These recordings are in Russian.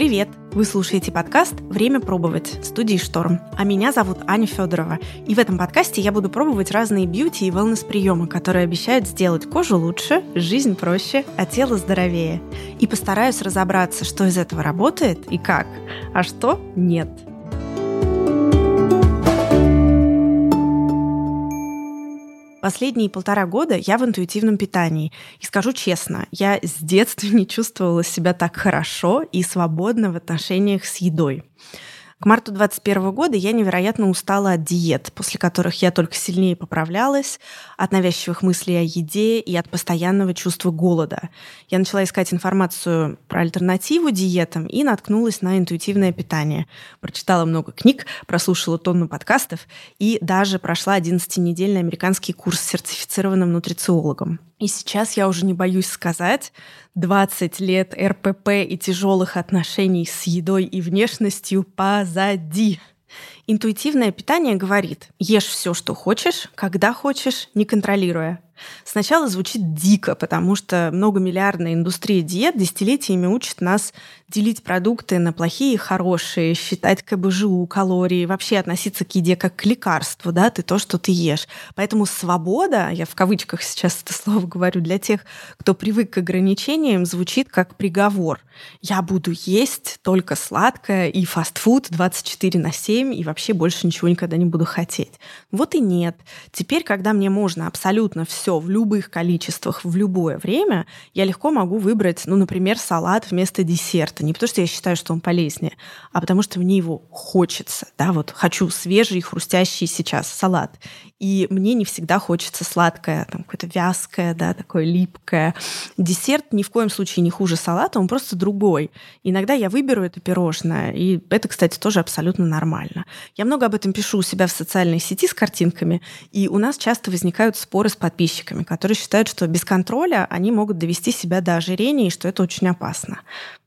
Привет! Вы слушаете подкаст «Время пробовать» студии «Шторм». А меня зовут Аня Федорова. И в этом подкасте я буду пробовать разные бьюти и wellness-приемы, которые обещают сделать кожу лучше, жизнь проще, а тело здоровее. И постараюсь разобраться, что из этого работает и как, а что нет – Последние полтора года я в интуитивном питании. И скажу честно, я с детства не чувствовала себя так хорошо и свободно в отношениях с едой. К марту 2021 года я невероятно устала от диет, после которых я только сильнее поправлялась, от навязчивых мыслей о еде и от постоянного чувства голода. Я начала искать информацию про альтернативу диетам и наткнулась на интуитивное питание. Прочитала много книг, прослушала тонну подкастов и даже прошла 11-недельный американский курс с сертифицированным нутрициологом. И сейчас я уже не боюсь сказать, 20 лет РПП и тяжелых отношений с едой и внешностью позади. Интуитивное питание говорит, ешь все, что хочешь, когда хочешь, не контролируя. Сначала звучит дико, потому что многомиллиардная индустрия диет десятилетиями учит нас делить продукты на плохие и хорошие, считать КБЖУ, калории, вообще относиться к еде как к лекарству, да, ты то, что ты ешь. Поэтому свобода, я в кавычках сейчас это слово говорю, для тех, кто привык к ограничениям, звучит как приговор. Я буду есть только сладкое и фастфуд 24 на 7 и вообще больше ничего никогда не буду хотеть. Вот и нет. Теперь, когда мне можно абсолютно все в любых количествах в любое время, я легко могу выбрать, ну, например, салат вместо десерта не потому, что я считаю, что он полезнее, а потому что мне его хочется. Да, вот хочу свежий, хрустящий сейчас салат. И мне не всегда хочется сладкое, там какое-то вязкое, да, такое липкое. Десерт ни в коем случае не хуже салата, он просто другой. Иногда я выберу это пирожное, и это, кстати, тоже абсолютно нормально. Я много об этом пишу у себя в социальной сети с картинками, и у нас часто возникают споры с подписчиками, которые считают, что без контроля они могут довести себя до ожирения, и что это очень опасно.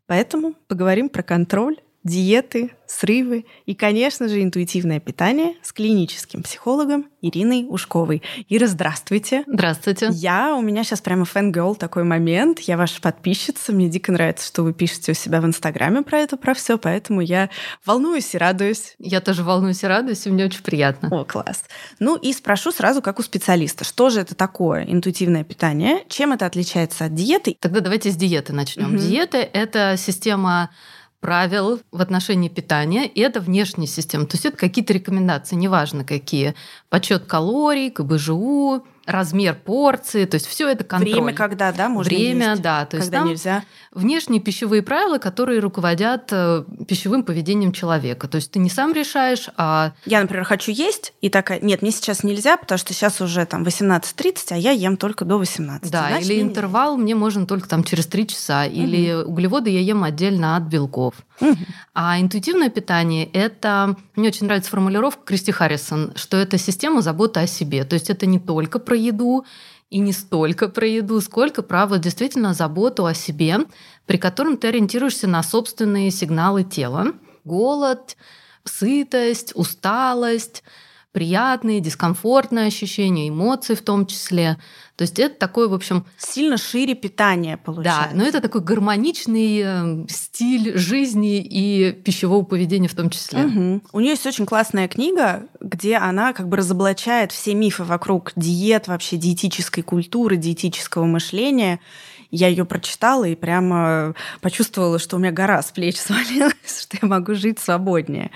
Поэтому поговорим про контроль, диеты, срывы и, конечно же, интуитивное питание с клиническим психологом Ириной Ушковой. Ира, здравствуйте. Здравствуйте. Я, у меня сейчас прямо фэн-герл такой момент. Я ваша подписчица. Мне дико нравится, что вы пишете у себя в Инстаграме про это, про все, поэтому я волнуюсь и радуюсь. Я тоже волнуюсь и радуюсь, и мне очень приятно. О, класс. Ну и спрошу сразу, как у специалиста, что же это такое интуитивное питание, чем это отличается от диеты? Тогда давайте с диеты начнем. Угу. Диета — это система правил в отношении питания, и это внешняя система. То есть это какие-то рекомендации, неважно какие. Подсчет калорий, КБЖУ, размер порции, то есть все это контроль. Время, когда, да, можно Время, есть, да, то есть когда нельзя. Внешние пищевые правила, которые руководят э, пищевым поведением человека. То есть ты не сам решаешь, а... Я, например, хочу есть, и такая, нет, мне сейчас нельзя, потому что сейчас уже там 18.30, а я ем только до 18. Да, Значит, или интервал мне можно только там через 3 часа, угу. или углеводы я ем отдельно от белков. А интуитивное питание – это... Мне очень нравится формулировка Кристи Харрисон, что это система заботы о себе. То есть это не только про еду, и не столько про еду, сколько про вот действительно заботу о себе, при котором ты ориентируешься на собственные сигналы тела. Голод, сытость, усталость, приятные, дискомфортные ощущения, эмоции в том числе. То есть это такой, в общем... Сильно шире питание получается. Да, но это такой гармоничный э, стиль жизни и пищевого поведения в том числе. Угу. У нее есть очень классная книга, где она как бы разоблачает все мифы вокруг диет, вообще диетической культуры, диетического мышления. Я ее прочитала и прямо почувствовала, что у меня гора с плеч свалилась, что я могу жить свободнее.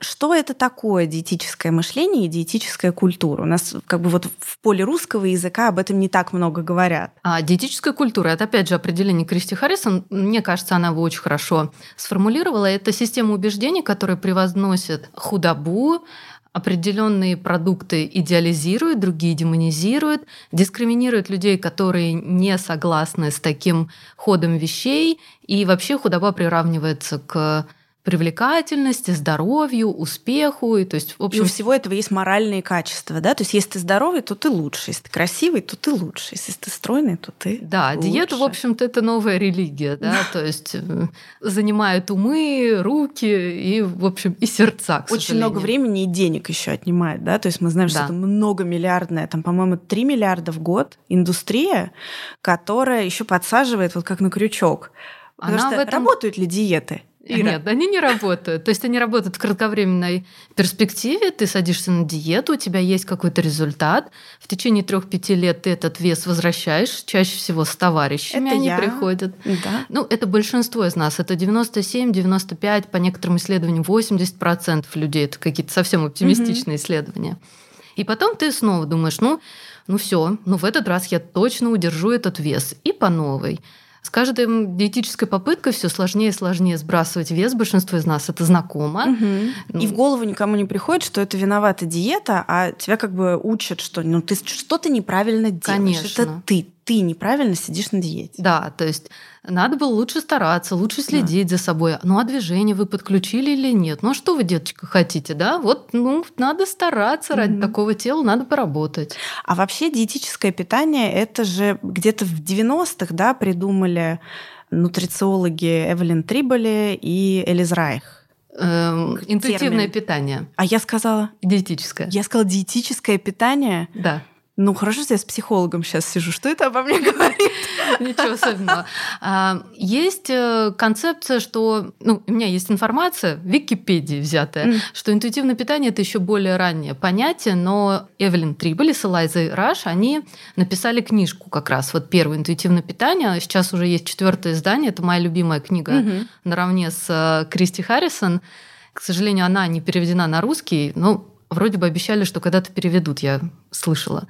Что это такое диетическое мышление и диетическая культура? У нас как бы вот в поле русского языка об этом не так много говорят. А диетическая культура, это опять же определение Кристи Харрисон, мне кажется, она его очень хорошо сформулировала. Это система убеждений, которая превозносит худобу, определенные продукты идеализируют, другие демонизируют, дискриминируют людей, которые не согласны с таким ходом вещей, и вообще худоба приравнивается к привлекательности, здоровью, успеху. И, то есть, в общем... и у всего этого есть моральные качества, да? То есть если ты здоровый, то ты лучше. Если ты красивый, то ты лучше. Если ты стройный, то ты Да, лучше. диета, в общем-то, это новая религия, да? То есть э, занимают умы, руки и, в общем, и сердца, Очень много времени и денег еще отнимает, да? То есть мы знаем, да. что это многомиллиардная, там, по-моему, 3 миллиарда в год индустрия, которая еще подсаживает вот как на крючок. Потому Она что этом... работают ли диеты? Ира. Нет, они не работают. То есть они работают в кратковременной перспективе. Ты садишься на диету, у тебя есть какой-то результат. В течение трех-пяти лет ты этот вес возвращаешь, чаще всего с товарищами Это они я. приходят. Да. Ну, это большинство из нас. Это 97-95, по некоторым исследованиям 80% людей. Это какие-то совсем оптимистичные исследования. И потом ты снова думаешь, ну, ну все, ну в этот раз я точно удержу этот вес. И по новой. С каждой диетической попыткой все сложнее и сложнее сбрасывать вес. Большинство из нас это знакомо. Мгм. Ну. И в голову никому не приходит, что это виновата диета, а тебя как бы учат, что ну ты что-то неправильно делаешь. Конечно. Это ты, ты неправильно сидишь на диете. Да, то есть надо было лучше стараться, лучше следить за собой. Ну а движение вы подключили или нет? Ну а что вы, деточка, хотите, да? Вот, ну, надо стараться ради Мгм. такого тела, надо поработать. А вообще диетическое питание это же где-то в 90-х, да, придумали нутрициологи Эвелин Триболи и Элиз Райх. Эм, интуитивное термин. питание, А я сказала, диетическое. я сказала диетическое питание. Да. Ну хорошо, что я с психологом сейчас сижу. Что это обо мне говорит? Ничего особенного. А, Есть э, концепция, что... Ну, у меня есть информация в Википедии взятая, Мгм. что интуитивное питание – это еще более раннее понятие, но Эвелин Триболи с Элайзой Раш, они написали книжку как раз, вот первое интуитивное питание. Сейчас уже есть четвертое издание, это моя любимая книга Мгм. наравне с э, Кристи Харрисон. К сожалению, она не переведена на русский, но вроде бы обещали, что когда-то переведут, я слышала.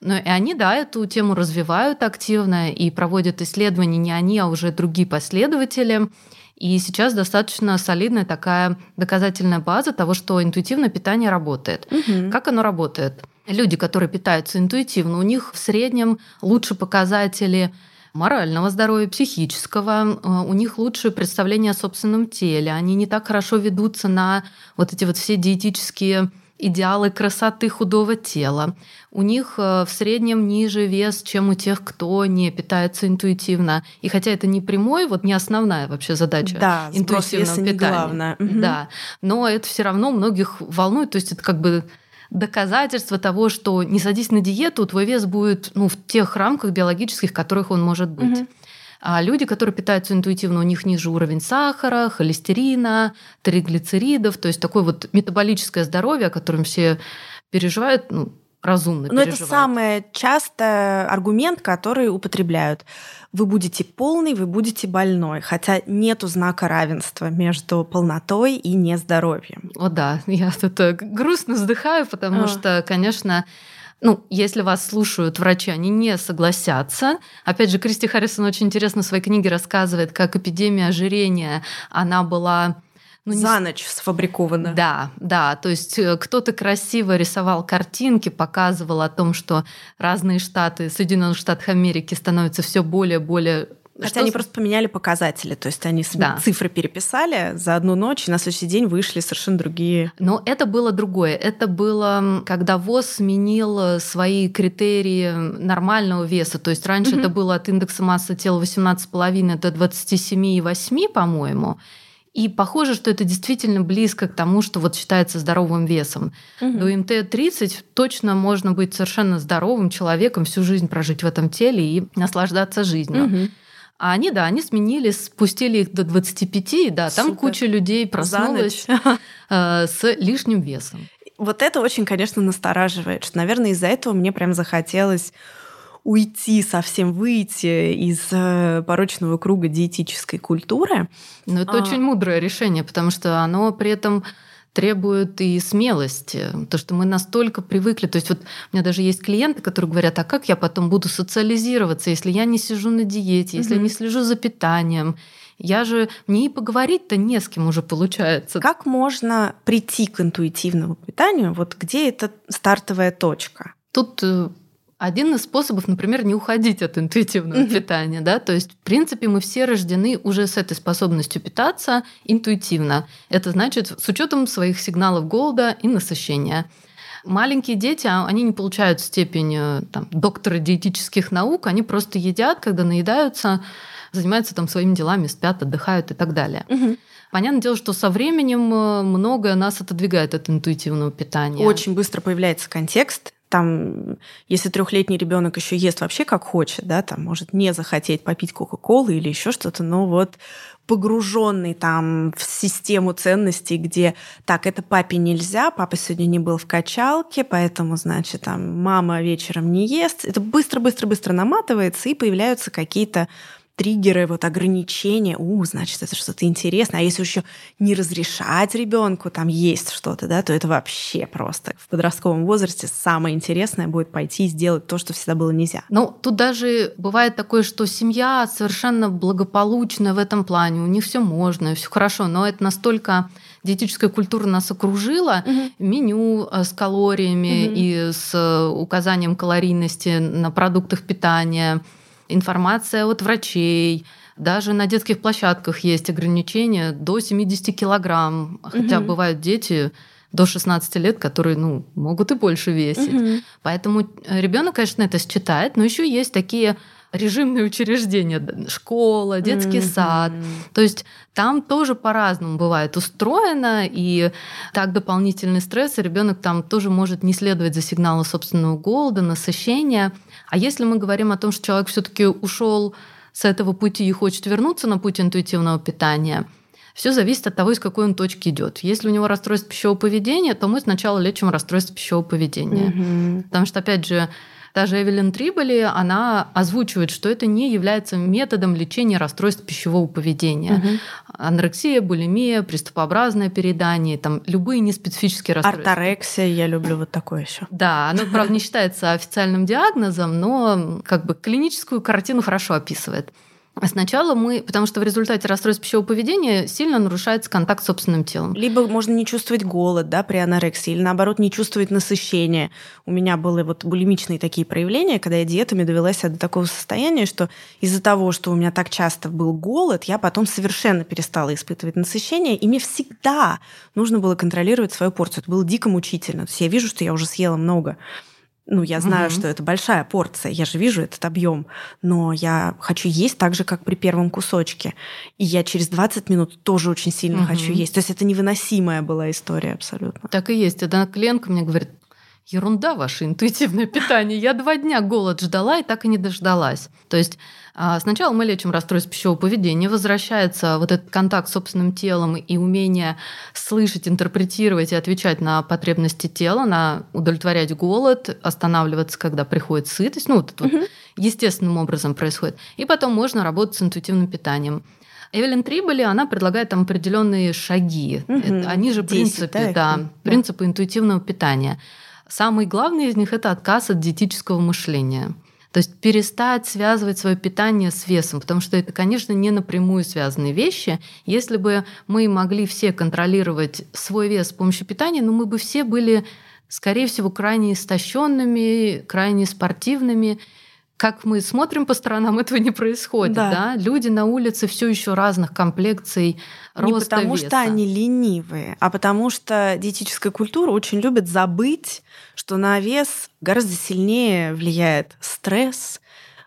Но и они, да, эту тему развивают активно и проводят исследования не они, а уже другие последователи. И сейчас достаточно солидная такая доказательная база того, что интуитивное питание работает. Мгм. Как оно работает? Люди, которые питаются интуитивно, у них в среднем лучше показатели морального здоровья, психического, э, у них лучшее представление о собственном теле, они не так хорошо ведутся на вот эти вот все диетические идеалы красоты худого тела. У них э, в среднем ниже вес, чем у тех, кто не питается интуитивно. И хотя это не прямой, вот не основная вообще задача Да, интуитивного веса не питания. главное. Да, но это все равно многих волнует, то есть это как бы доказательство того, что не садись на диету, твой вес будет ну, в тех рамках биологических, в которых он может быть. Мгм. А люди, которые питаются интуитивно, у них ниже уровень сахара, холестерина, триглицеридов, то есть такое вот метаболическое здоровье, о котором все переживают, ну, разумно Но это переживают. самый часто аргумент, который употребляют. Вы будете полный, вы будете больной. Хотя нету знака равенства между полнотой и нездоровьем. О да, я тут э, грустно вздыхаю, потому А. что, конечно, ну, если вас слушают врачи, они не согласятся. Опять же, Кристи Харрисон очень интересно в своей книге рассказывает, как эпидемия ожирения, она была... ну, не За ночь сфабриковано. Да, да. То есть э, кто-то красиво рисовал картинки, показывал о том, что разные штаты Соединенных Штатов Америки становятся все более более Хотя Что они просто поменяли показатели. То есть они Да. цифры переписали за одну ночь, и на следующий день вышли совершенно другие. Но это было другое. Это было, когда ВОЗ сменил э, свои критерии нормального веса. То есть раньше Мгм. это было от индекса массы тела 18,5 до 27,8, по-моему. И похоже, что это действительно близко к тому, что вот считается здоровым весом. До МТ-30 точно можно быть совершенно здоровым человеком, всю жизнь прожить в этом теле и наслаждаться жизнью. Мгм. А они, да, они сменили, спустили их до 25, и да, там Супер. куча людей проснулась э, с лишним весом. Вот это очень, конечно, настораживает, что, наверное, из-за этого мне прям захотелось уйти, совсем выйти из э, порочного круга диетической культуры. Но это А. очень мудрое решение, потому что оно при этом требует и смелости. То, что мы настолько привыкли. То есть вот у меня даже есть клиенты, которые говорят, а как я потом буду социализироваться, если я не сижу на диете, если я Мгм. не слежу за питанием? Я же... Мне и поговорить-то не с кем уже получается. Как можно прийти к интуитивному питанию? Вот где эта стартовая точка? Тут э, один из способов, например, не уходить от интуитивного Мгм. питания, да, то есть, в принципе, мы все рождены уже с этой способностью питаться интуитивно. Это значит, с учетом своих сигналов голода и насыщения. Маленькие дети, а, они не получают степень э, там, доктора диетических наук, они просто едят, когда наедаются, занимаются там своими делами, спят, отдыхают и так далее. Понятное дело, что со временем э, многое нас отодвигает от интуитивного питания. Очень быстро появляется контекст. Там, если трехлетний ребенок еще ест вообще как хочет, да, там может не захотеть попить Кока-Колы или еще что-то, но вот погруженный там в систему ценностей, где так, это папе нельзя, папа сегодня не был в качалке, поэтому, значит, там мама вечером не ест. Это быстро-быстро-быстро наматывается, и появляются какие-то триггеры, вот ограничения, у, значит, это что-то интересное. А если еще не разрешать ребенку там есть что-то, да, то это вообще просто в подростковом возрасте самое интересное будет пойти и сделать то, что всегда было нельзя. Ну, тут даже бывает такое, что семья совершенно благополучная в этом плане, у них все можно, все хорошо, но это настолько диетическая культура нас окружила, угу. меню э, с калориями угу. и с э, указанием калорийности на продуктах питания, информация от врачей, даже на детских площадках есть ограничения до 70 килограмм, хотя угу. бывают дети до 16 лет, которые ну, могут и больше весить. Угу. Поэтому ребенок, конечно, это считает, но еще есть такие режимные учреждения, школа, детский mm-hmm. сад. То есть там тоже по-разному бывает устроено, и так дополнительный стресс, и ребенок там тоже может не следовать за сигналом собственного голода, насыщения. А если мы говорим о том, что человек все-таки ушел с этого пути и хочет вернуться на путь интуитивного питания, все зависит от того, из какой он точки идет. Если у него расстройство пищевого поведения, то мы сначала лечим расстройство пищевого поведения. Угу. Потому что, опять же, даже Эвелин Триболи, она озвучивает, что это не является методом лечения расстройств пищевого поведения. Угу. Анорексия, булимия, приступообразное переедание, там любые неспецифические расстройства. Арторексия, я люблю вот такое еще. Да, оно, правда, не считается официальным диагнозом, но как бы клиническую картину хорошо описывает. А сначала мы, потому что в результате расстройств пищевого поведения сильно нарушается контакт с собственным телом. Либо можно не чувствовать голод да, при анорексии, или наоборот не чувствовать насыщение. У меня были вот булимичные такие проявления, когда я диетами довелась до такого состояния, что из-за того, что у меня так часто был голод, я потом совершенно перестала испытывать насыщение, и мне всегда нужно было контролировать свою порцию. Это было дико мучительно. То есть я вижу, что я уже съела много. Ну, я знаю, угу. что это большая порция, я же вижу этот объем, но я хочу есть так же, как при первом кусочке. И я через 20 минут тоже очень сильно угу. хочу есть. То есть это невыносимая была история абсолютно. Так и есть. Одна клиентка мне говорит, ерунда ваше интуитивное питание. Я два дня голод ждала и так и не дождалась. То есть а, сначала мы лечим расстройство пищевого поведения, возвращается вот этот контакт с собственным телом и умение слышать, интерпретировать и отвечать на потребности тела, на удовлетворять голод, останавливаться, когда приходит сытость. Ну, вот это угу. вот естественным образом происходит. И потом можно работать с интуитивным питанием. Эвелин Триболи, она предлагает там определенные шаги. Угу. Они же 10, принципы, да, да, принципы интуитивного питания. Самый главный из них это отказ от диетического мышления. То есть перестать связывать свое питание с весом, потому что это, конечно, не напрямую связанные вещи. Если бы мы могли все контролировать свой вес с помощью питания, ну мы бы все были, скорее всего, крайне истощенными, крайне спортивными как мы смотрим по сторонам, этого не происходит. Да. Да? Люди на улице все еще разных комплекций, роста Не потому веса. что они ленивые, а потому что диетическая культура очень любит забыть, что на вес гораздо сильнее влияет стресс,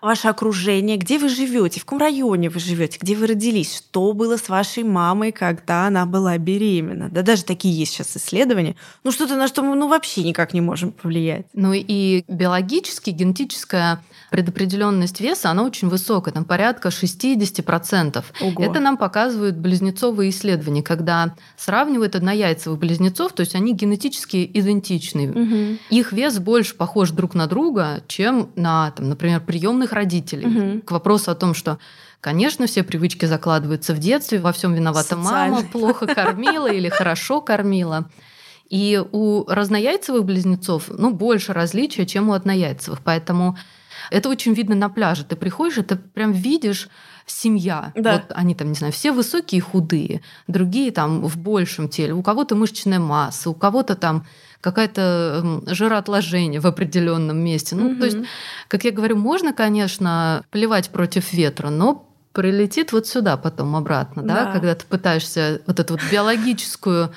ваше окружение, где вы живете, в каком районе вы живете, где вы родились, что было с вашей мамой, когда она была беременна. Да даже такие есть сейчас исследования. Ну что-то на что мы ну, вообще никак не можем повлиять. Ну и биологически, генетическая предопределенность веса, она очень высокая, там порядка 60%. Ого. Это нам показывают близнецовые исследования, когда сравнивают однояйцевых близнецов, то есть они генетически идентичны. Угу. Их вес больше похож друг на друга, чем на, там, например, приемных родителей. Угу. К вопросу о том, что Конечно, все привычки закладываются в детстве, во всем виновата мама, плохо кормила или хорошо кормила. И у разнояйцевых близнецов ну, больше различия, чем у однояйцевых. Поэтому это очень видно на пляже. Ты приходишь, и ты прям видишь семья. Да. Вот они там, не знаю, все высокие и худые, другие там в большем теле. У кого-то мышечная масса, у кого-то там какое-то жироотложение в определенном месте. Ну, угу. то есть, как я говорю, можно, конечно, плевать против ветра, но прилетит вот сюда потом обратно, да, да когда ты пытаешься вот эту вот биологическую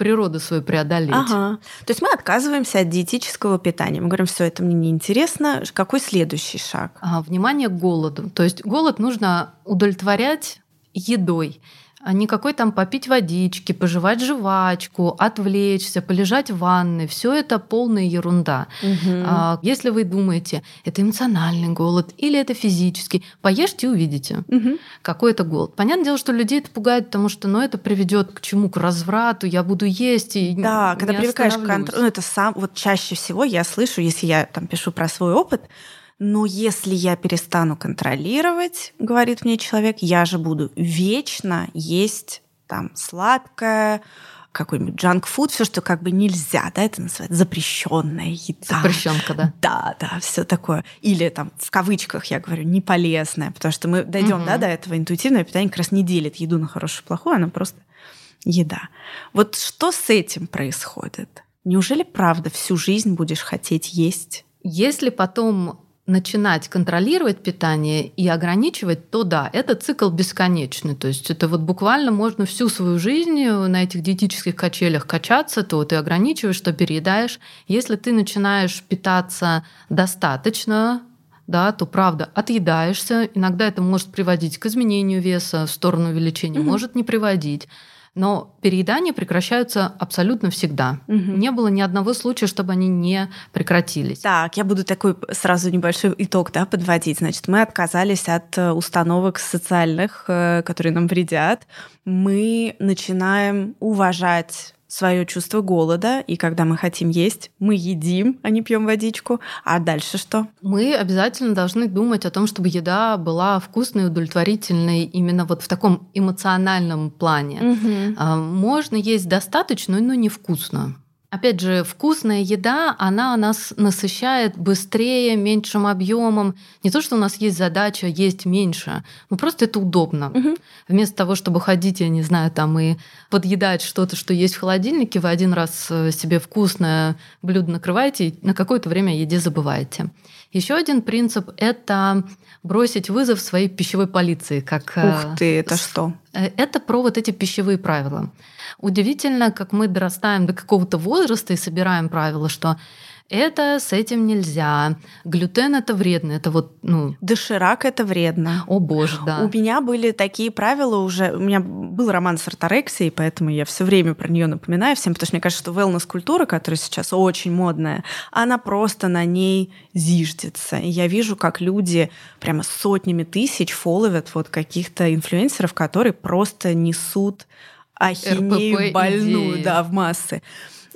природу свою преодолеть. Ага. То есть мы отказываемся от диетического питания. Мы говорим, все это мне неинтересно. Какой следующий шаг? А, внимание к голоду. То есть голод нужно удовлетворять едой. А никакой там попить водички, пожевать жвачку, отвлечься, полежать в ванной. Все это полная ерунда. Угу. Если вы думаете, это эмоциональный голод или это физический, поешьте и увидите, угу. какой это голод. Понятное дело, что людей это пугает, потому что ну, это приведет к чему? К разврату, я буду есть и Да, когда привыкаешь к контролю, ну, это сам, вот чаще всего я слышу, если я там пишу про свой опыт, но если я перестану контролировать, говорит мне человек, я же буду вечно есть там сладкое, какой-нибудь джанк-фуд, все, что как бы нельзя, да, это называется запрещенная еда. Запрещенка, да. Да, да, все такое. Или там в кавычках я говорю не полезное, потому что мы дойдем, угу. да, до этого интуитивное питание как раз не делит еду на хорошую и плохую, она просто еда. Вот что с этим происходит? Неужели правда всю жизнь будешь хотеть есть? Если потом начинать контролировать питание и ограничивать, то да, это цикл бесконечный. То есть это вот буквально можно всю свою жизнь на этих диетических качелях качаться, то ты ограничиваешь, то переедаешь. Если ты начинаешь питаться достаточно, да, то правда отъедаешься. Иногда это может приводить к изменению веса в сторону увеличения, угу. может не приводить. Но переедания прекращаются абсолютно всегда. Угу. Не было ни одного случая, чтобы они не прекратились. Так, я буду такой сразу небольшой итог да, подводить. Значит, мы отказались от э, установок социальных, э, которые нам вредят. Мы начинаем уважать свое чувство голода, и когда мы хотим есть, мы едим, а не пьем водичку. А дальше что? Мы обязательно должны думать о том, чтобы еда была вкусной, удовлетворительной именно вот в таком эмоциональном плане. Угу. Можно есть достаточно, но невкусно. Опять же, вкусная еда, она нас насыщает быстрее, меньшим объемом. Не то, что у нас есть задача есть меньше, но просто это удобно. Угу. Вместо того, чтобы ходить, я не знаю, там и подъедать что-то, что есть в холодильнике, вы один раз э, себе вкусное блюдо накрываете и на какое-то время еде забываете. Еще один принцип – это бросить вызов своей пищевой полиции. Как, э, Ух ты, это что? Э, это про вот эти пищевые правила. Удивительно, как мы дорастаем до какого-то возраста и собираем правила, что это с этим нельзя. Глютен это вредно. Это вот, ну... Доширак это вредно. О боже, да. У меня были такие правила уже. У меня был роман с орторексией, поэтому я все время про нее напоминаю всем, потому что мне кажется, что wellness-культура, которая сейчас очень модная, она просто на ней зиждется. И я вижу, как люди прямо сотнями тысяч фолловят вот каких-то инфлюенсеров, которые просто несут ахинею РПП больную, идеи. да, в массы.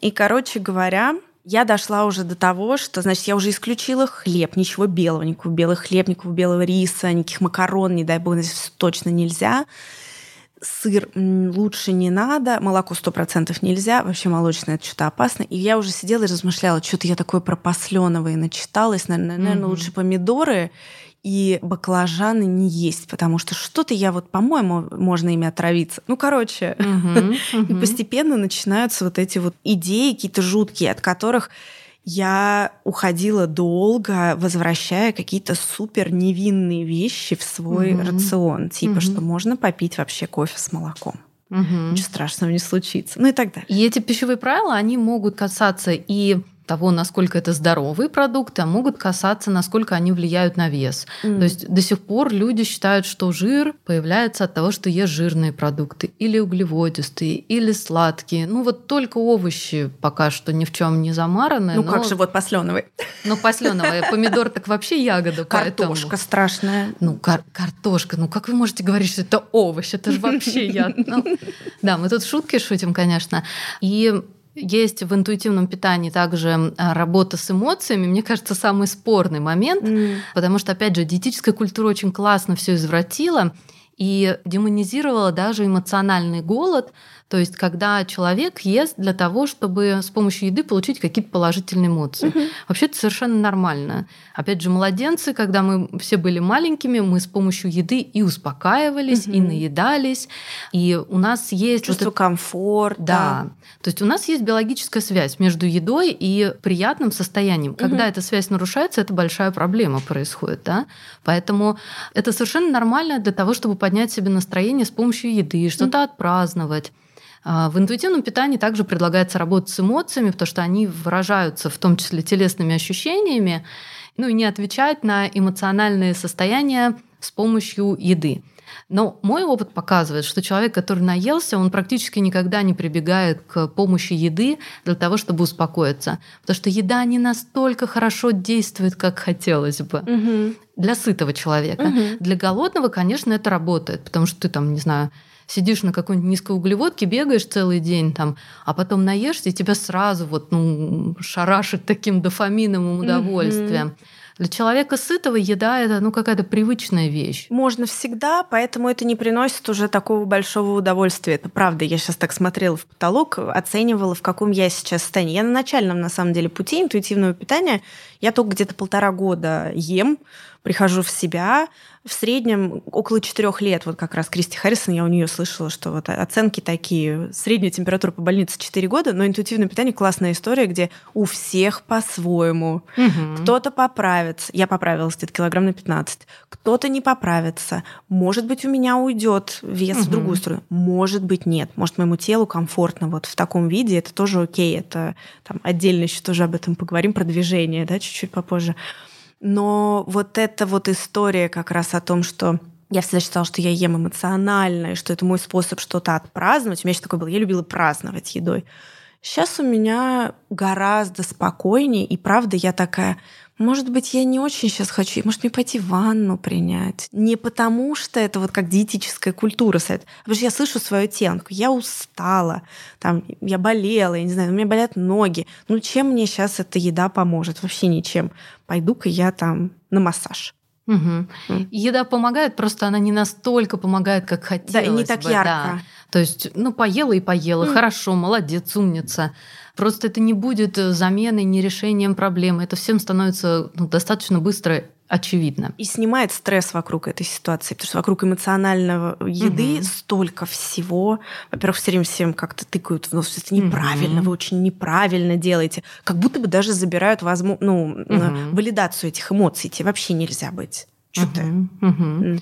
И, короче говоря, я дошла уже до того, что, значит, я уже исключила хлеб, ничего белого, никакого белого хлеб, никакого белого риса, никаких макарон, не дай бог, здесь точно нельзя. Сыр лучше не надо, молоко сто процентов нельзя, вообще молочное это что-то опасно. И я уже сидела и размышляла, что-то я такое про начиталась, наверное, наверное mm-hmm. лучше помидоры и баклажаны не есть, потому что что-то я вот, по-моему, можно ими отравиться. Ну, короче, и постепенно начинаются вот эти вот идеи какие-то жуткие, от которых я уходила долго, возвращая какие-то супер невинные вещи в свой рацион, типа, что можно попить вообще кофе с молоком. Угу. Ничего страшного не случится. Ну и так далее. И эти пищевые правила, они могут касаться и того, насколько это здоровые продукты, а могут касаться, насколько они влияют на вес. Mm. То есть до сих пор люди считают, что жир появляется от того, что ешь жирные продукты, или углеводистые, или сладкие. Ну вот только овощи пока что ни в чем не замараны. Ну но... как же вот посленовый. Ну посленовый, помидор так вообще ягода. Картошка страшная. Ну кар- картошка, ну как вы можете говорить, что это овощ? Это же вообще яд. Ну, да, мы тут шутки шутим, конечно. И есть в интуитивном питании также а, работа с эмоциями. Мне кажется, самый спорный момент, mm. потому что, опять же, диетическая культура очень классно все извратила и демонизировала даже эмоциональный голод, то есть, когда человек ест для того, чтобы с помощью еды получить какие-то положительные эмоции. Угу. Вообще это совершенно нормально. Опять же, младенцы, когда мы все были маленькими, мы с помощью еды и успокаивались, угу. и наедались. И у нас есть... Чувство вот комфорта. Да. То есть у нас есть биологическая связь между едой и приятным состоянием. Когда угу. эта связь нарушается, это большая проблема происходит. Да? Поэтому это совершенно нормально для того, чтобы поднять себе настроение с помощью еды, что-то угу. отпраздновать. А, в интуитивном питании также предлагается работать с эмоциями, потому что они выражаются в том числе телесными ощущениями, ну и не отвечать на эмоциональные состояния с помощью еды. Но мой опыт показывает, что человек, который наелся, он практически никогда не прибегает к помощи еды для того, чтобы успокоиться. Потому что еда не настолько хорошо действует, как хотелось бы. Угу. Для сытого человека. Угу. Для голодного, конечно, это работает, потому что ты там, не знаю, сидишь на какой-нибудь низкоуглеводке, бегаешь целый день там, а потом наешься, и тебя сразу вот, ну, шарашит таким дофаминовым удовольствием. Mm-hmm. Для человека сытого еда это ну какая-то привычная вещь. Можно всегда, поэтому это не приносит уже такого большого удовольствия. Это правда. Я сейчас так смотрела в потолок, оценивала, в каком я сейчас состоянии. Я на начальном, на самом деле, пути интуитивного питания. Я только где-то полтора года ем, прихожу в себя, в среднем около четырех лет, вот как раз Кристи Харрисон, я у нее слышала, что вот оценки такие, средняя температура по больнице 4 года, но интуитивное питание классная история, где у всех по-своему. Угу. Кто-то поправится, я поправилась где-то килограмм на 15, кто-то не поправится, может быть, у меня уйдет вес угу. в другую сторону, может быть, нет, может, моему телу комфортно вот в таком виде, это тоже окей, это там отдельно еще тоже об этом поговорим, про движение, да, чуть-чуть попозже. Но вот эта вот история как раз о том, что я всегда считала, что я ем эмоционально, и что это мой способ что-то отпраздновать. У меня еще такой был, я любила праздновать едой. Сейчас у меня гораздо спокойнее, и правда я такая, может быть, я не очень сейчас хочу, может мне пойти ванну принять. Не потому, что это вот как диетическая культура, а потому что я слышу свою оттенку, я устала, там, я болела, я не знаю, у меня болят ноги. Ну чем мне сейчас эта еда поможет? Вообще ничем. Пойду-ка я там на массаж. Угу. Mm. Еда помогает, просто она не настолько помогает, как хотелось Да, и не так бы, ярко. Да. То есть, ну, поела и поела, mm. хорошо, молодец, умница. Просто это не будет э, заменой, не решением проблемы. Это всем становится ну, достаточно быстро очевидно. И снимает стресс вокруг этой ситуации, потому что вокруг эмоционального еды угу. столько всего. Во-первых, все время всем как-то тыкают в нос, это неправильно, угу. вы очень неправильно делаете. Как будто бы даже забирают возможно, ну, угу. валидацию этих эмоций. Тебе вообще нельзя быть. Что угу. ты? Угу.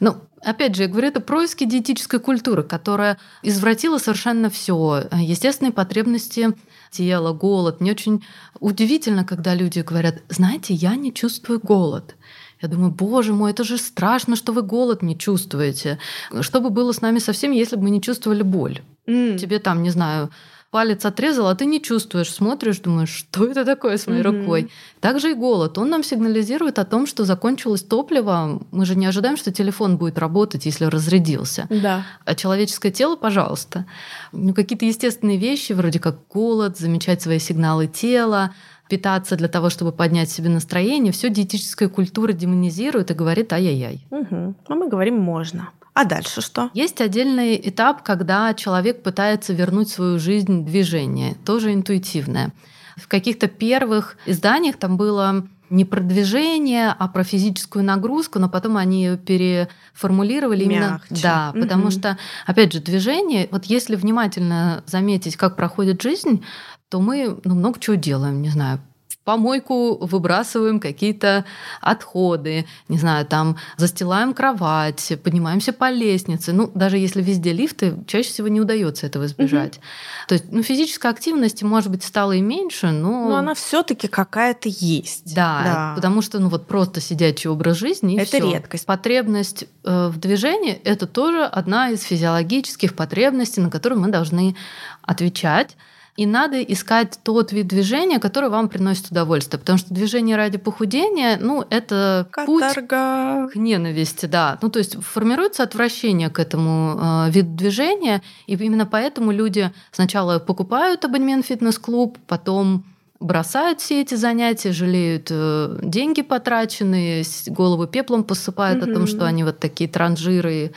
Ну, опять же, я говорю, это происки диетической культуры, которая извратила совершенно все. Естественные потребности тела, голод. Мне очень удивительно, когда люди говорят, знаете, я не чувствую голод. Я думаю, боже мой, это же страшно, что вы голод не чувствуете. Что бы было с нами со всеми, если бы мы не чувствовали боль? Mm. Тебе там, не знаю, палец отрезал, а ты не чувствуешь, смотришь, думаешь, что это такое с моей mm-hmm. рукой. Также и голод. Он нам сигнализирует о том, что закончилось топливо. Мы же не ожидаем, что телефон будет работать, если разрядился. Да. А человеческое тело, пожалуйста. Ну, какие-то естественные вещи, вроде как голод, замечать свои сигналы тела, питаться для того, чтобы поднять себе настроение, все диетическая культура демонизирует и говорит ай-яй-яй. Угу. А мы говорим можно. А дальше что? Есть отдельный этап, когда человек пытается вернуть свою жизнь движение, тоже интуитивное. В каких-то первых изданиях там было не про движение, а про физическую нагрузку, но потом они ее переформулировали Мягче. именно. Да, угу. потому что, опять же, движение, вот если внимательно заметить, как проходит жизнь, то мы ну, много чего делаем, не знаю, помойку выбрасываем какие-то отходы, не знаю, там застилаем кровать, поднимаемся по лестнице. Ну, даже если везде лифты, чаще всего не удается этого избежать. Угу. То есть, ну, физической активности, может быть, стало и меньше, но... Но она все таки какая-то есть. Да, да, потому что, ну, вот просто сидячий образ жизни Это всё. редкость. Потребность э, в движении – это тоже одна из физиологических потребностей, на которые мы должны отвечать. И надо искать тот вид движения, который вам приносит удовольствие. Потому что движение ради похудения, ну, это Каторга. путь к ненависти, да. Ну, то есть формируется отвращение к этому э, виду движения, и именно поэтому люди сначала покупают абонемент в фитнес-клуб, потом бросают все эти занятия, жалеют э, деньги потраченные, голову пеплом посыпают mm-hmm. о том, что они вот такие транжиры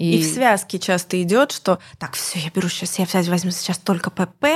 и... и в связке часто идет, что так, все, я беру сейчас, я возьму сейчас только ПП,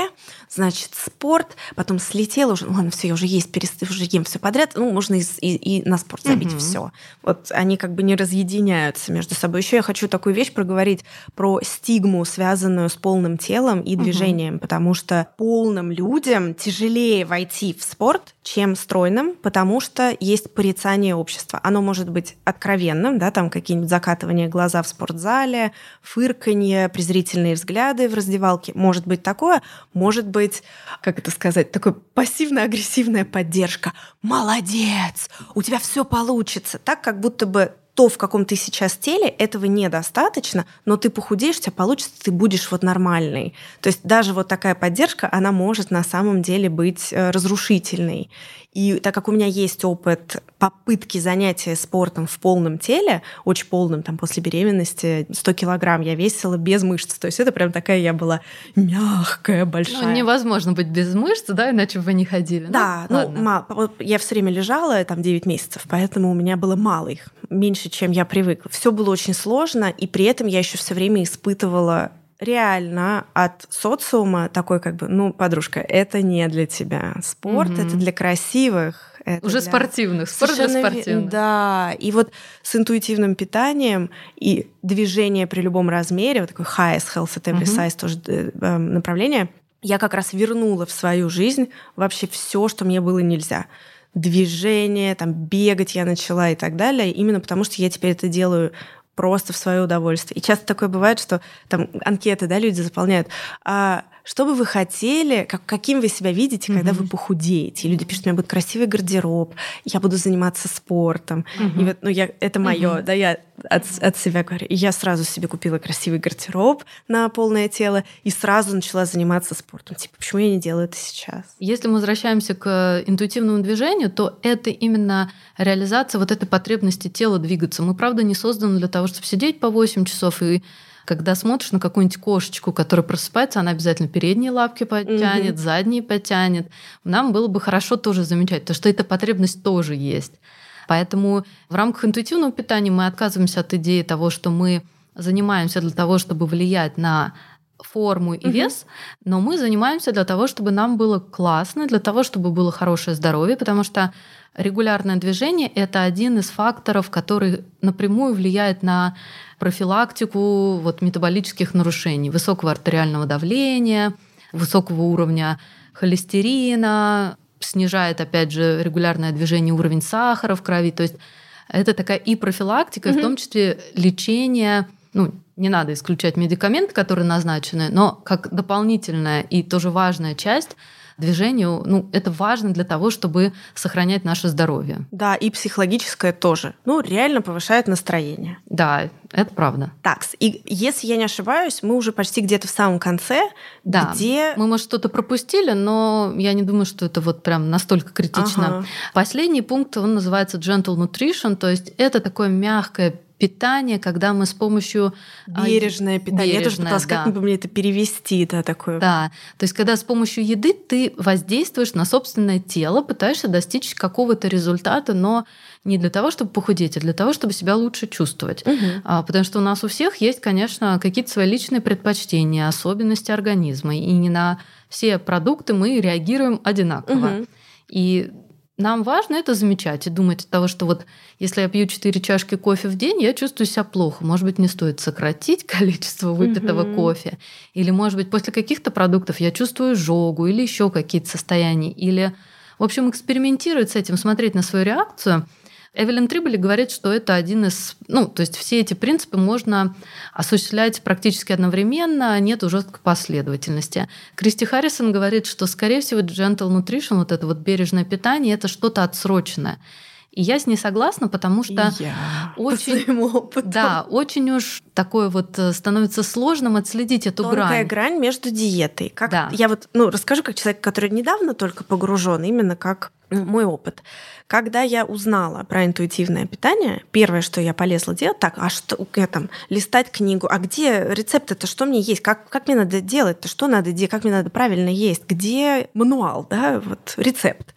значит, спорт, потом слетела уже, ну ладно, все, я уже есть, перест... уже ем все подряд, ну, можно и, и, и на спорт забить угу. все. Вот они как бы не разъединяются между собой. Еще я хочу такую вещь проговорить про стигму, связанную с полным телом и движением, угу. потому что полным людям тяжелее войти в спорт, чем стройным, потому что есть порицание общества. Оно может быть откровенным, да, там какие-нибудь закатывания глаза в спортзале, зале, фырканье, презрительные взгляды в раздевалке. Может быть такое, может быть, как это сказать, такой пассивно-агрессивная поддержка. Молодец, у тебя все получится. Так, как будто бы то, в каком ты сейчас теле, этого недостаточно, но ты похудеешь, у тебя получится, ты будешь вот нормальный. То есть даже вот такая поддержка, она может на самом деле быть э, разрушительной. И так как у меня есть опыт попытки занятия спортом в полном теле, очень полном, там после беременности 100 килограмм я весила без мышц. То есть это прям такая я была мягкая, большая. Ну, невозможно быть без мышц, да, иначе бы вы не ходили. Да, ну, ну мало. Я все время лежала там 9 месяцев, поэтому у меня было мало их, меньше, чем я привыкла. Все было очень сложно, и при этом я еще все время испытывала реально от социума такой как бы, ну, подружка, это не для тебя. Спорт угу. это для красивых. Это Уже для... спортивных, спорт для спортивных. Да, и вот с интуитивным питанием и движение при любом размере, вот такой highest health at every угу. size тоже э, эм, направление, я как раз вернула в свою жизнь вообще все, что мне было нельзя движение, там бегать я начала и так далее, именно потому что я теперь это делаю просто в свое удовольствие. И часто такое бывает, что там анкеты, да, люди заполняют. А что бы вы хотели, как, каким вы себя видите, когда mm-hmm. вы похудеете? И люди пишут, у меня будет красивый гардероб, я буду заниматься спортом. Mm-hmm. И вот, ну, я, это мое, mm-hmm. да, я от, от себя говорю. И я сразу себе купила красивый гардероб на полное тело и сразу начала заниматься спортом. Типа, почему я не делаю это сейчас? Если мы возвращаемся к интуитивному движению, то это именно реализация вот этой потребности тела двигаться. Мы, правда, не созданы для того, чтобы сидеть по 8 часов и когда смотришь на какую-нибудь кошечку, которая просыпается, она обязательно передние лапки потянет, угу. задние потянет. Нам было бы хорошо тоже замечать, потому что эта потребность тоже есть. Поэтому в рамках интуитивного питания мы отказываемся от идеи того, что мы занимаемся для того, чтобы влиять на форму и угу. вес, но мы занимаемся для того, чтобы нам было классно, для того, чтобы было хорошее здоровье, потому что регулярное движение это один из факторов, который напрямую влияет на профилактику вот, метаболических нарушений, высокого артериального давления, высокого уровня холестерина, снижает, опять же, регулярное движение уровень сахара в крови. То есть это такая и профилактика, mm-hmm. в том числе лечение, ну, не надо исключать медикаменты, которые назначены, но как дополнительная и тоже важная часть движению, ну, это важно для того, чтобы сохранять наше здоровье. Да, и психологическое тоже. Ну, реально повышает настроение. Да, это правда. Так, и если я не ошибаюсь, мы уже почти где-то в самом конце, да. где... Мы, может, что-то пропустили, но я не думаю, что это вот прям настолько критично. Ага. Последний пункт, он называется gentle nutrition, то есть это такое мягкое питание, когда мы с помощью... А, бережное питание. Бережное, Я тоже пыталась, да. как бы мне это перевести, да, такое. Да, то есть когда с помощью еды ты воздействуешь на собственное тело, пытаешься достичь какого-то результата, но не для того, чтобы похудеть, а для того, чтобы себя лучше чувствовать. Угу. А, потому что у нас у всех есть, конечно, какие-то свои личные предпочтения, особенности организма, и не на все продукты мы реагируем одинаково. Угу. И нам важно это замечать и думать от того, что вот если я пью 4 чашки кофе в день, я чувствую себя плохо. Может быть, не стоит сократить количество выпитого угу. кофе. Или, может быть, после каких-то продуктов я чувствую жогу или еще какие-то состояния. Или, в общем, экспериментировать с этим, смотреть на свою реакцию – Эвелин Трибли говорит, что это один из... Ну, то есть все эти принципы можно осуществлять практически одновременно, нет жесткой последовательности. Кристи Харрисон говорит, что, скорее всего, gentle nutrition, вот это вот бережное питание, это что-то отсроченное. И я с ней согласна, потому что я очень, да, очень уж такое вот э, становится сложным отследить эту Тонкая грань. грань между диетой. Как да. я вот, ну, расскажу как человек, который недавно только погружен, именно как мой опыт. Когда я узнала про интуитивное питание, первое, что я полезла делать, так, а что, я там, листать книгу, а где рецепты-то, что мне есть, как, как мне надо делать-то, что надо делать, как мне надо правильно есть, где мануал, да, вот рецепт.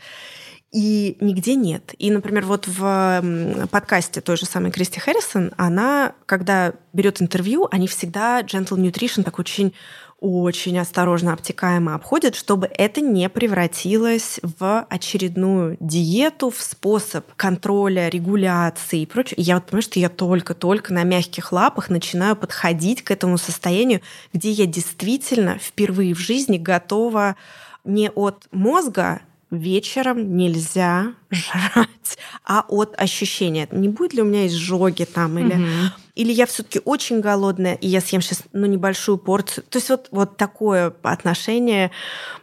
И нигде нет. И, например, вот в подкасте той же самой Кристи Харрисон, она, когда берет интервью, они всегда Gentle Nutrition так очень очень осторожно, обтекаемо обходят, чтобы это не превратилось в очередную диету, в способ контроля, регуляции и прочее. И я вот понимаю, что я только-только на мягких лапах начинаю подходить к этому состоянию, где я действительно впервые в жизни готова не от мозга вечером нельзя жрать, а от ощущения. Не будет ли у меня изжоги там или... Угу. Или я все-таки очень голодная, и я съем сейчас ну, небольшую порцию. То есть вот, вот такое отношение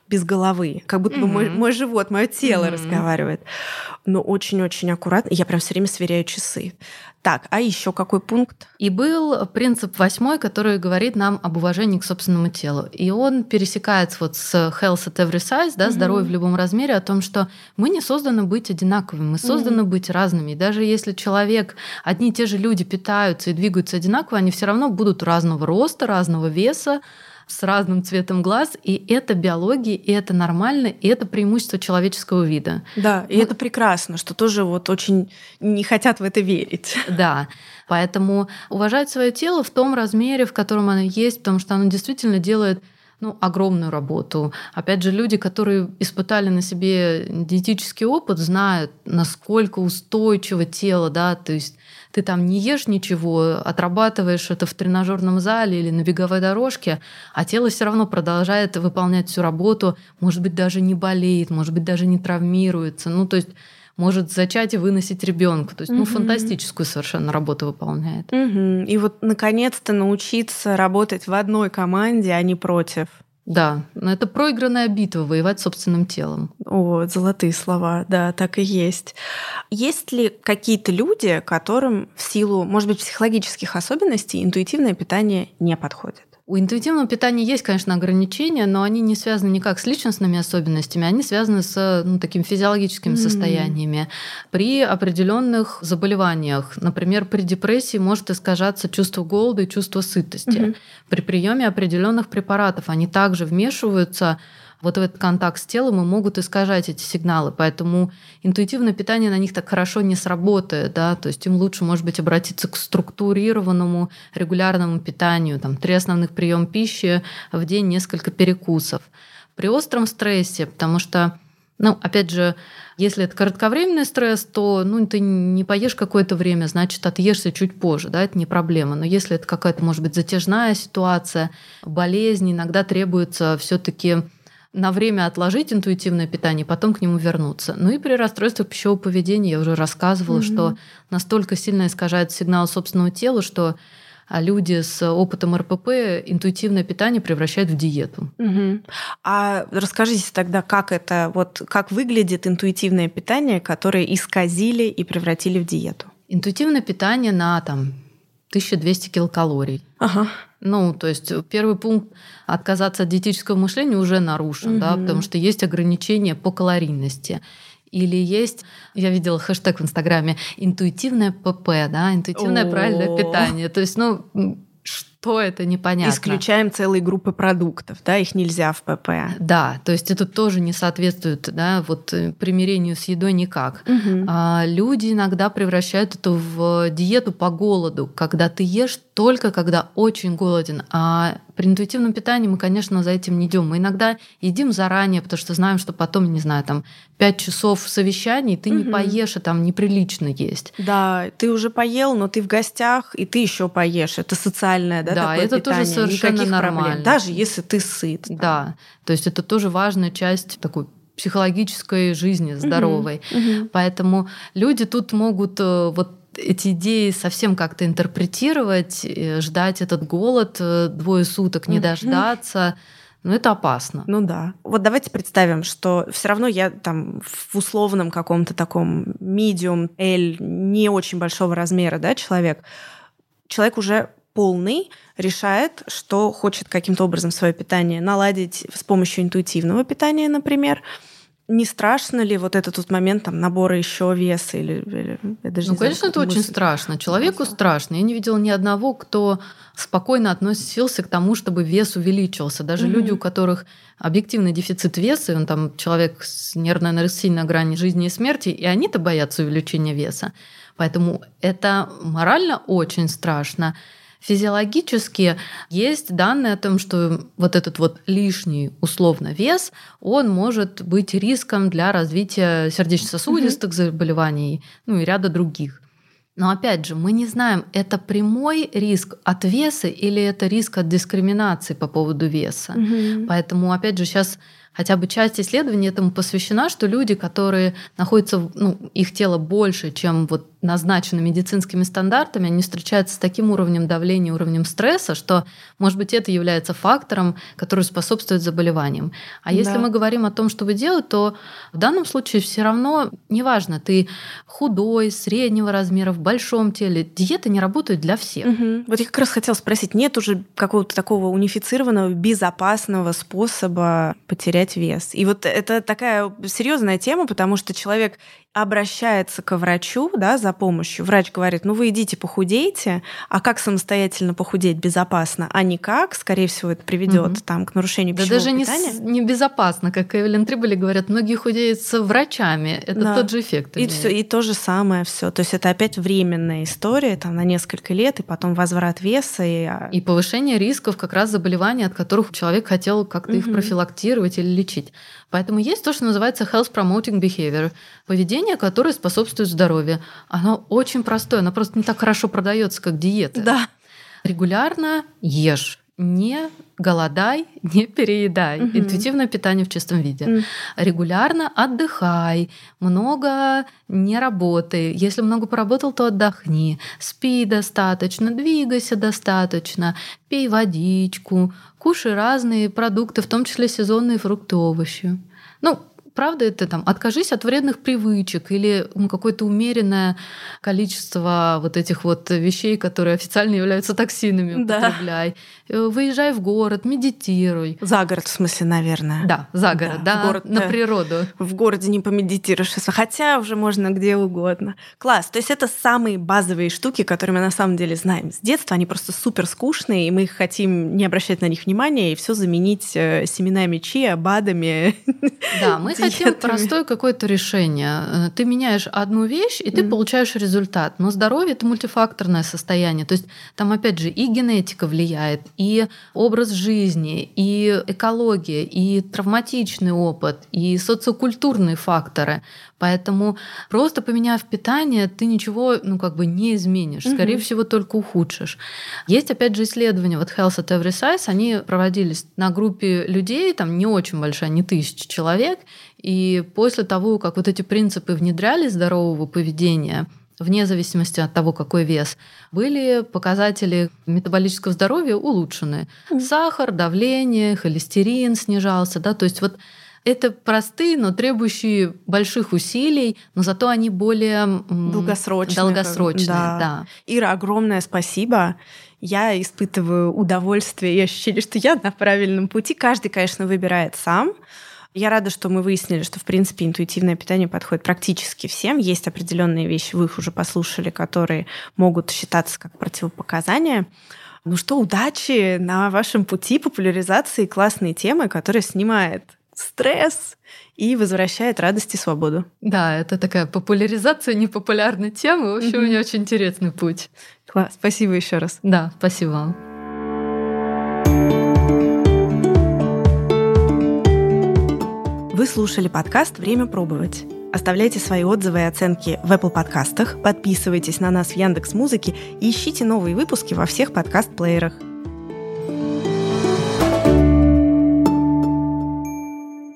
без головы. Как будто mm-hmm. бы мой, мой живот, мое тело mm-hmm. разговаривает. Но очень-очень аккуратно. Я прям все время сверяю часы. Так, а еще какой пункт? И был принцип восьмой, который говорит нам об уважении к собственному телу. И он пересекается вот с health at every size, да, здоровье в любом размере, о том, что мы не созданы быть одинаковыми, мы созданы mm-hmm. быть разными. И даже если человек, одни и те же люди питаются и двигаются одинаково, они все равно будут разного роста, разного веса, с разным цветом глаз, и это биология, и это нормально, и это преимущество человеческого вида. Да, и ну, это прекрасно, что тоже вот очень не хотят в это верить. Да, поэтому уважать свое тело в том размере, в котором оно есть, потому что оно действительно делает ну, огромную работу. Опять же, люди, которые испытали на себе диетический опыт, знают, насколько устойчиво тело, да, то есть ты там не ешь ничего, отрабатываешь это в тренажерном зале или на беговой дорожке, а тело все равно продолжает выполнять всю работу, может быть, даже не болеет, может быть, даже не травмируется. Ну, то есть может зачать и выносить ребенка. То есть, угу. ну, фантастическую совершенно работу выполняет. Угу. И вот наконец-то научиться работать в одной команде, а не против. Да, но это проигранная битва, воевать собственным телом. О, золотые слова, да, так и есть. Есть ли какие-то люди, которым в силу, может быть, психологических особенностей интуитивное питание не подходит? У интуитивного питания есть, конечно, ограничения, но они не связаны никак с личностными особенностями, они связаны с ну, такими физиологическими mm-hmm. состояниями. При определенных заболеваниях, например, при депрессии может искажаться чувство голода и чувство сытости. Mm-hmm. При приеме определенных препаратов они также вмешиваются вот этот контакт с телом и могут искажать эти сигналы. Поэтому интуитивное питание на них так хорошо не сработает. Да? То есть им лучше, может быть, обратиться к структурированному регулярному питанию. Там, три основных приема пищи в день, несколько перекусов. При остром стрессе, потому что ну, опять же, если это кратковременный стресс, то ну, ты не поешь какое-то время, значит, отъешься чуть позже, да, это не проблема. Но если это какая-то, может быть, затяжная ситуация, болезнь, иногда требуется все таки на время отложить интуитивное питание, потом к нему вернуться. Ну и при расстройствах пищевого поведения я уже рассказывала, mm-hmm. что настолько сильно искажает сигнал собственного тела, что а, люди с опытом РПП интуитивное питание превращают в диету. Угу. А расскажите тогда, как это, вот как выглядит интуитивное питание, которое исказили и превратили в диету? Интуитивное питание на там 1200 килокалорий. Ага. Ну, то есть первый пункт отказаться от диетического мышления уже нарушен, угу. да, потому что есть ограничения по калорийности. Или есть, я видела хэштег в Инстаграме, интуитивное ПП, да, интуитивное О-о-о. правильное питание. То есть, ну, что это непонятно. Исключаем целые группы продуктов, да, их нельзя в ПП. Да, то есть это тоже не соответствует, да, вот э, примирению с едой никак. Угу. А, люди иногда превращают это в диету по голоду, когда ты ешь только когда очень голоден. А при интуитивном питании мы, конечно, за этим не идем. Мы иногда едим заранее, потому что знаем, что потом, не знаю, там 5 часов совещаний ты угу. не поешь, и там неприлично есть. Да, ты уже поел, но ты в гостях, и ты еще поешь. Это социальное, да, да это питание. тоже совершенно Никаких нормально. Проблем, даже если ты сыт. Там. Да, то есть это тоже важная часть такой психологической жизни здоровой. Угу, угу. Поэтому люди тут могут э, вот эти идеи совсем как-то интерпретировать, э, ждать этот голод э, двое суток, не дождаться. Но это опасно. Ну да. Вот давайте представим, что все равно я там в условном каком-то таком медиум L не очень большого размера, да, человек. Человек уже полный решает, что хочет каким-то образом свое питание наладить с помощью интуитивного питания, например не страшно ли вот этот вот момент там набора еще веса или, или я даже ну, конечно, знаю, это мысль. очень страшно. Человеку страшно. Я не видела ни одного, кто спокойно относился к тому, чтобы вес увеличился. Даже mm-hmm. люди, у которых объективный дефицит веса, и он там человек с нервной анорексией на грани жизни и смерти, и они-то боятся увеличения веса. Поэтому это морально очень страшно. Физиологически есть данные о том, что вот этот вот лишний условно вес, он может быть риском для развития сердечно-сосудистых mm-hmm. заболеваний, ну и ряда других. Но опять же, мы не знаем, это прямой риск от веса или это риск от дискриминации по поводу веса. Угу. Поэтому, опять же, сейчас хотя бы часть исследований этому посвящена, что люди, которые находятся, ну, их тело больше, чем вот назначено медицинскими стандартами, они встречаются с таким уровнем давления, уровнем стресса, что, может быть, это является фактором, который способствует заболеваниям. А да. если мы говорим о том, что вы делать, то в данном случае все равно, неважно, ты худой, среднего размера, в большом теле, диета не работает для всех. Угу. Вот я как раз хотела спросить, нет уже какого-то такого унифицированного, безопасного способа потерять вес? И вот это такая серьезная тема, потому что человек обращается к врачу да, за помощью. Врач говорит, ну вы идите похудейте, а как самостоятельно похудеть безопасно? А никак, скорее всего, это приведет угу. там, к нарушению да даже питания. Не, не безопасно, как Эвелин Триболи говорят, многие худеют с врачами. Это да. тот же эффект. И, все, и то же самое все. То есть это опять временная история там, на несколько лет, и потом возврат веса. И, а и повышение рисков как раз заболеваний, от которых человек хотел как-то угу. их профилактировать или лечить. Поэтому есть то, что называется health promoting behavior, поведение, которое способствует здоровью. Оно очень простое, оно просто не так хорошо продается, как диета. Да. Регулярно ешь не голодай, не переедай. Угу. Интуитивное питание в чистом виде. Угу. Регулярно отдыхай, много не работай. Если много поработал, то отдохни. Спи достаточно, двигайся достаточно, пей водичку, кушай разные продукты, в том числе сезонные фрукты, овощи. Ну, правда это там откажись от вредных привычек или ну, какое-то умеренное количество вот этих вот вещей, которые официально являются токсинами, да. употребляй. Э, выезжай в город, медитируй. За город, в смысле, наверное. Да, за город, да, да город, на да. природу. В городе не помедитируешь, хотя уже можно где угодно. Класс. То есть это самые базовые штуки, которые мы на самом деле знаем с детства. Они просто супер скучные, и мы хотим не обращать на них внимания и все заменить э, семенами чиа, БАДами. Да, мы хотим простое какое-то решение. Э, ты меняешь одну вещь, и ты mm. получаешь результат. Но здоровье это мультифакторное состояние. То есть там, опять же, и генетика влияет, и образ жизни, и экология, и травматичный опыт, и социокультурные факторы. Поэтому просто поменяв питание, ты ничего, ну, как бы не изменишь. Скорее mm всего, только ухудшишь. Есть, опять же, исследования, вот Health at Every Size, они проводились на группе людей, там не очень большая, не тысячи человек, и после того, как вот эти принципы внедряли здорового поведения, вне зависимости от того, какой вес, были показатели метаболического здоровья улучшены. Сахар, давление, холестерин снижался, да, то есть вот это простые, но требующие больших усилий, но зато они более долгосрочные. долгосрочные да. Да. Ира, огромное спасибо. Я испытываю удовольствие и ощущение, что я на правильном пути. Каждый, конечно, выбирает сам. Я рада, что мы выяснили, что, в принципе, интуитивное питание подходит практически всем. Есть определенные вещи, вы их уже послушали, которые могут считаться как противопоказания. Ну что, удачи на вашем пути популяризации классной темы, которая снимает стресс и возвращает радость и свободу. Да, это такая популяризация непопулярной темы. В общем, mm-hmm. у меня очень интересный путь. Класс, спасибо еще раз. Да, спасибо вам. Вы слушали подкаст «Время пробовать». Оставляйте свои отзывы и оценки в Apple подкастах, подписывайтесь на нас в Яндекс Музыке и ищите новые выпуски во всех подкаст-плеерах.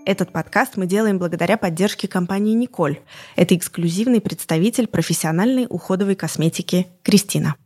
Этот подкаст мы делаем благодаря поддержке компании «Николь». Это эксклюзивный представитель профессиональной уходовой косметики «Кристина».